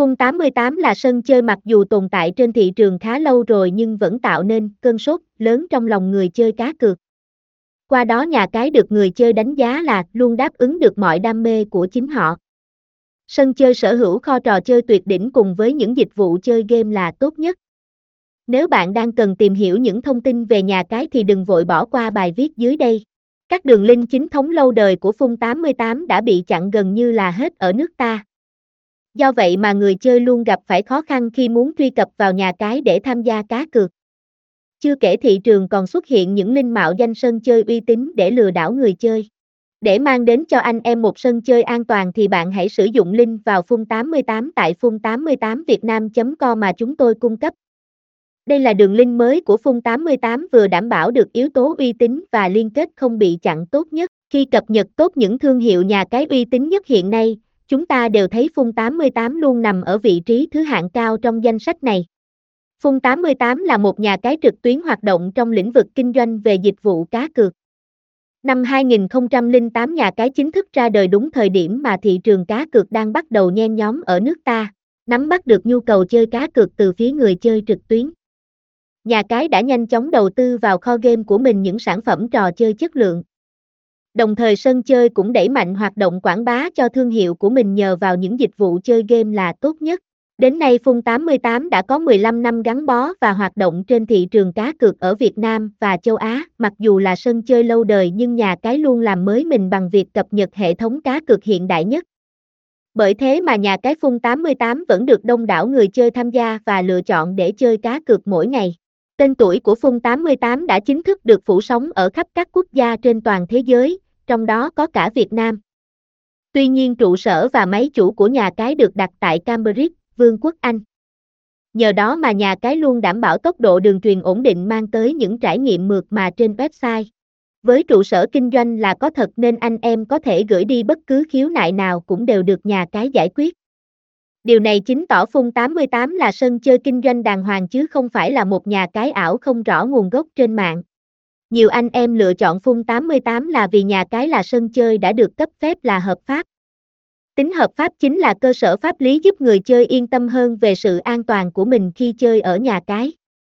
Phun 88 là sân chơi mặc dù tồn tại trên thị trường khá lâu rồi nhưng vẫn tạo nên cơn sốt lớn trong lòng người chơi cá cược. Qua đó nhà cái được người chơi đánh giá là luôn đáp ứng được mọi đam mê của chính họ. Sân chơi sở hữu kho trò chơi tuyệt đỉnh cùng với những dịch vụ chơi game là tốt nhất. Nếu bạn đang cần tìm hiểu những thông tin về nhà cái thì đừng vội bỏ qua bài viết dưới đây. Các đường link chính thống lâu đời của Phung 88 đã bị chặn gần như là hết ở nước ta. Do vậy mà người chơi luôn gặp phải khó khăn khi muốn truy cập vào nhà cái để tham gia cá cược. Chưa kể thị trường còn xuất hiện những linh mạo danh sân chơi uy tín để lừa đảo người chơi. Để mang đến cho anh em một sân chơi an toàn thì bạn hãy sử dụng link vào phun88 tại phun88vietnam.com mà chúng tôi cung cấp. Đây là đường link mới của phun88 vừa đảm bảo được yếu tố uy tín và liên kết không bị chặn tốt nhất. Khi cập nhật tốt những thương hiệu nhà cái uy tín nhất hiện nay, chúng ta đều thấy Phung 88 luôn nằm ở vị trí thứ hạng cao trong danh sách này. Phung 88 là một nhà cái trực tuyến hoạt động trong lĩnh vực kinh doanh về dịch vụ cá cược. Năm 2008 nhà cái chính thức ra đời đúng thời điểm mà thị trường cá cược đang bắt đầu nhen nhóm ở nước ta, nắm bắt được nhu cầu chơi cá cược từ phía người chơi trực tuyến. Nhà cái đã nhanh chóng đầu tư vào kho game của mình những sản phẩm trò chơi chất lượng. Đồng thời sân chơi cũng đẩy mạnh hoạt động quảng bá cho thương hiệu của mình nhờ vào những dịch vụ chơi game là tốt nhất. Đến nay Phung 88 đã có 15 năm gắn bó và hoạt động trên thị trường cá cược ở Việt Nam và châu Á, mặc dù là sân chơi lâu đời nhưng nhà cái luôn làm mới mình bằng việc cập nhật hệ thống cá cược hiện đại nhất. Bởi thế mà nhà cái Phung 88 vẫn được đông đảo người chơi tham gia và lựa chọn để chơi cá cược mỗi ngày. Tên tuổi của Phung 88 đã chính thức được phủ sóng ở khắp các quốc gia trên toàn thế giới, trong đó có cả Việt Nam. Tuy nhiên trụ sở và máy chủ của nhà cái được đặt tại Cambridge, Vương quốc Anh. Nhờ đó mà nhà cái luôn đảm bảo tốc độ đường truyền ổn định mang tới những trải nghiệm mượt mà trên website. Với trụ sở kinh doanh là có thật nên anh em có thể gửi đi bất cứ khiếu nại nào cũng đều được nhà cái giải quyết. Điều này chứng tỏ Fun 88 là sân chơi kinh doanh đàng hoàng chứ không phải là một nhà cái ảo không rõ nguồn gốc trên mạng. Nhiều anh em lựa chọn phun 88 là vì nhà cái là sân chơi đã được cấp phép là hợp pháp. Tính hợp pháp chính là cơ sở pháp lý giúp người chơi yên tâm hơn về sự an toàn của mình khi chơi ở nhà cái.